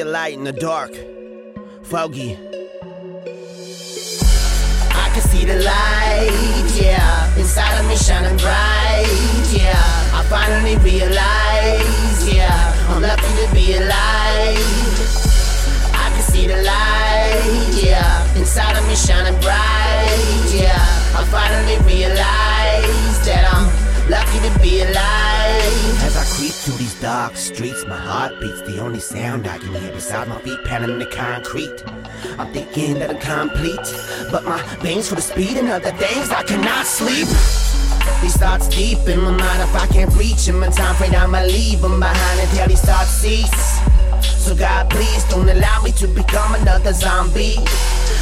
A light in the dark. Foggy. I can see the light, yeah, inside of me shining bright, yeah. I finally realize, yeah, I'm lucky to be alive. Dark streets, my heart beats the only sound I can hear beside my feet pounding the concrete. I'm thinking that I'm complete, but my veins for the speeding of the things I cannot sleep. These thoughts deep in my mind, if I can't reach them in time frame, I'ma leave them behind until these thoughts cease. So God, please don't allow me to become another zombie.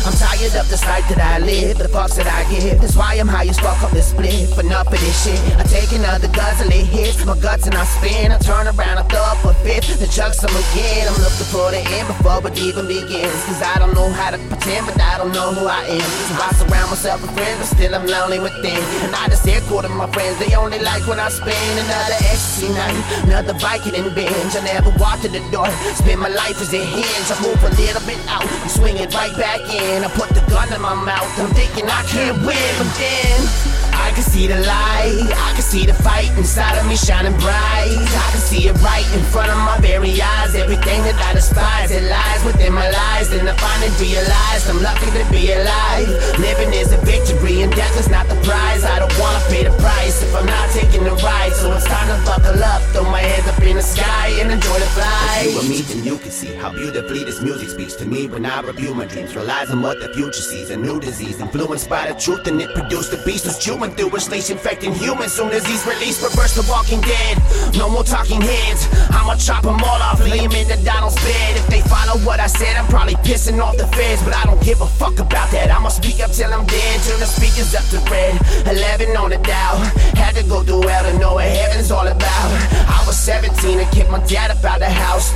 I'm tired of this life that I live, the fucks that I give. That's why I'm high as fuck off this split. Enough of this shit. I take another guzzle, it hits my guts and I spin. I turn around, I throw up a fifth, then chuck some again. I'm looking for the end before it even begins. Cause I don't know how to pretend, but I don't know who I am. So I surround myself with friends, but still I'm lonely within. And I just hear quarter my friends, they only like when I spend another ecstasy night, another Vicodin binge. I never walk to the door, spend my life as a hinge. I move a little bit out and swing it right back in. I put the gun in my mouth, I'm thinking I can't win, but then see the light, I can see the fight inside of me shining bright. I can see it right in front of my very eyes. Everything that I despise, it lies within my lies. Then I finally realized I'm lucky to be alive. Living is a victory, and death is not the prize. I don't wanna pay the price if I'm not taking the ride. So it's time to buckle up, throw my hands up in the sky, and enjoy the flight. You were me, then you can see how beautifully this music speaks to me when I review my dreams. Relies on what the future sees, a new disease influenced by the truth, and it produced the beast who's chewing through a slash infecting humans. Soon as he's released, reverse the walking dead. No more talking heads. I'ma chop them all off, lay him in the Donald's bed. I said, I'm probably pissing off the feds, but I don't give a fuck about that. I'ma speak up till I'm dead. Turn the speakers up to red. 11 on the dial. Had to go through hell to know what heaven's all about. I was 17 and kicked my dad up out the house,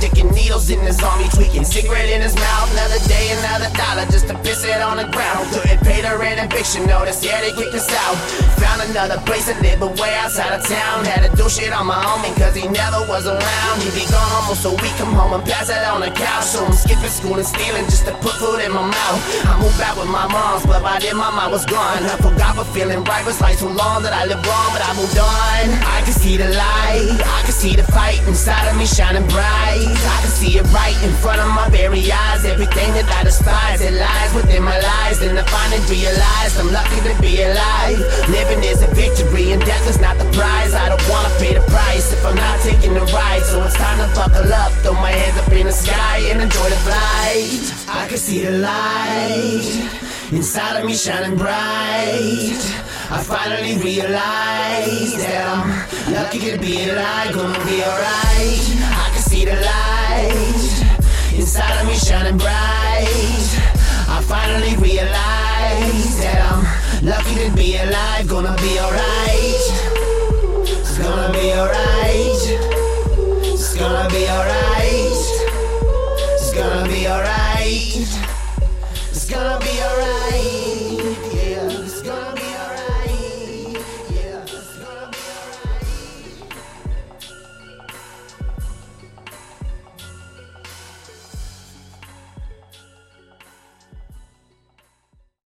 in his arm, he tweaking cigarette in his mouth. Another day, another dollar just to piss it on the ground. Couldn't pay the rent eviction notice, yeah, they kicked us out. Found another place to live, but way outside of town. Had to do shit on my own because he never was around. He'd be gone almost a week, come home and pass it on the couch. So I'm skipping school and stealing just to put food in my mouth. I moved out with my mom's, but by then my mom was gone. I forgot what feeling right was like so long that I lived wrong, but I moved on. I can see the light, I can see the fight inside of me shining bright. I can see it right in front of my very eyes. Everything that I despise, it lies within my lies. Then I finally realized I'm lucky to be alive. Living is a victory, and death is not the prize. I don't wanna pay the price if I'm not taking the ride. So it's time to buckle up, throw my hands up in the sky, and enjoy the flight. I can see the light inside of me shining bright. I finally realized that I'm lucky to be alive, gonna be alright. Shining bright. I finally realized that I'm lucky to be alive, gonna be alright. It's gonna be alright. It's gonna be alright. It's gonna be alright. It's gonna be.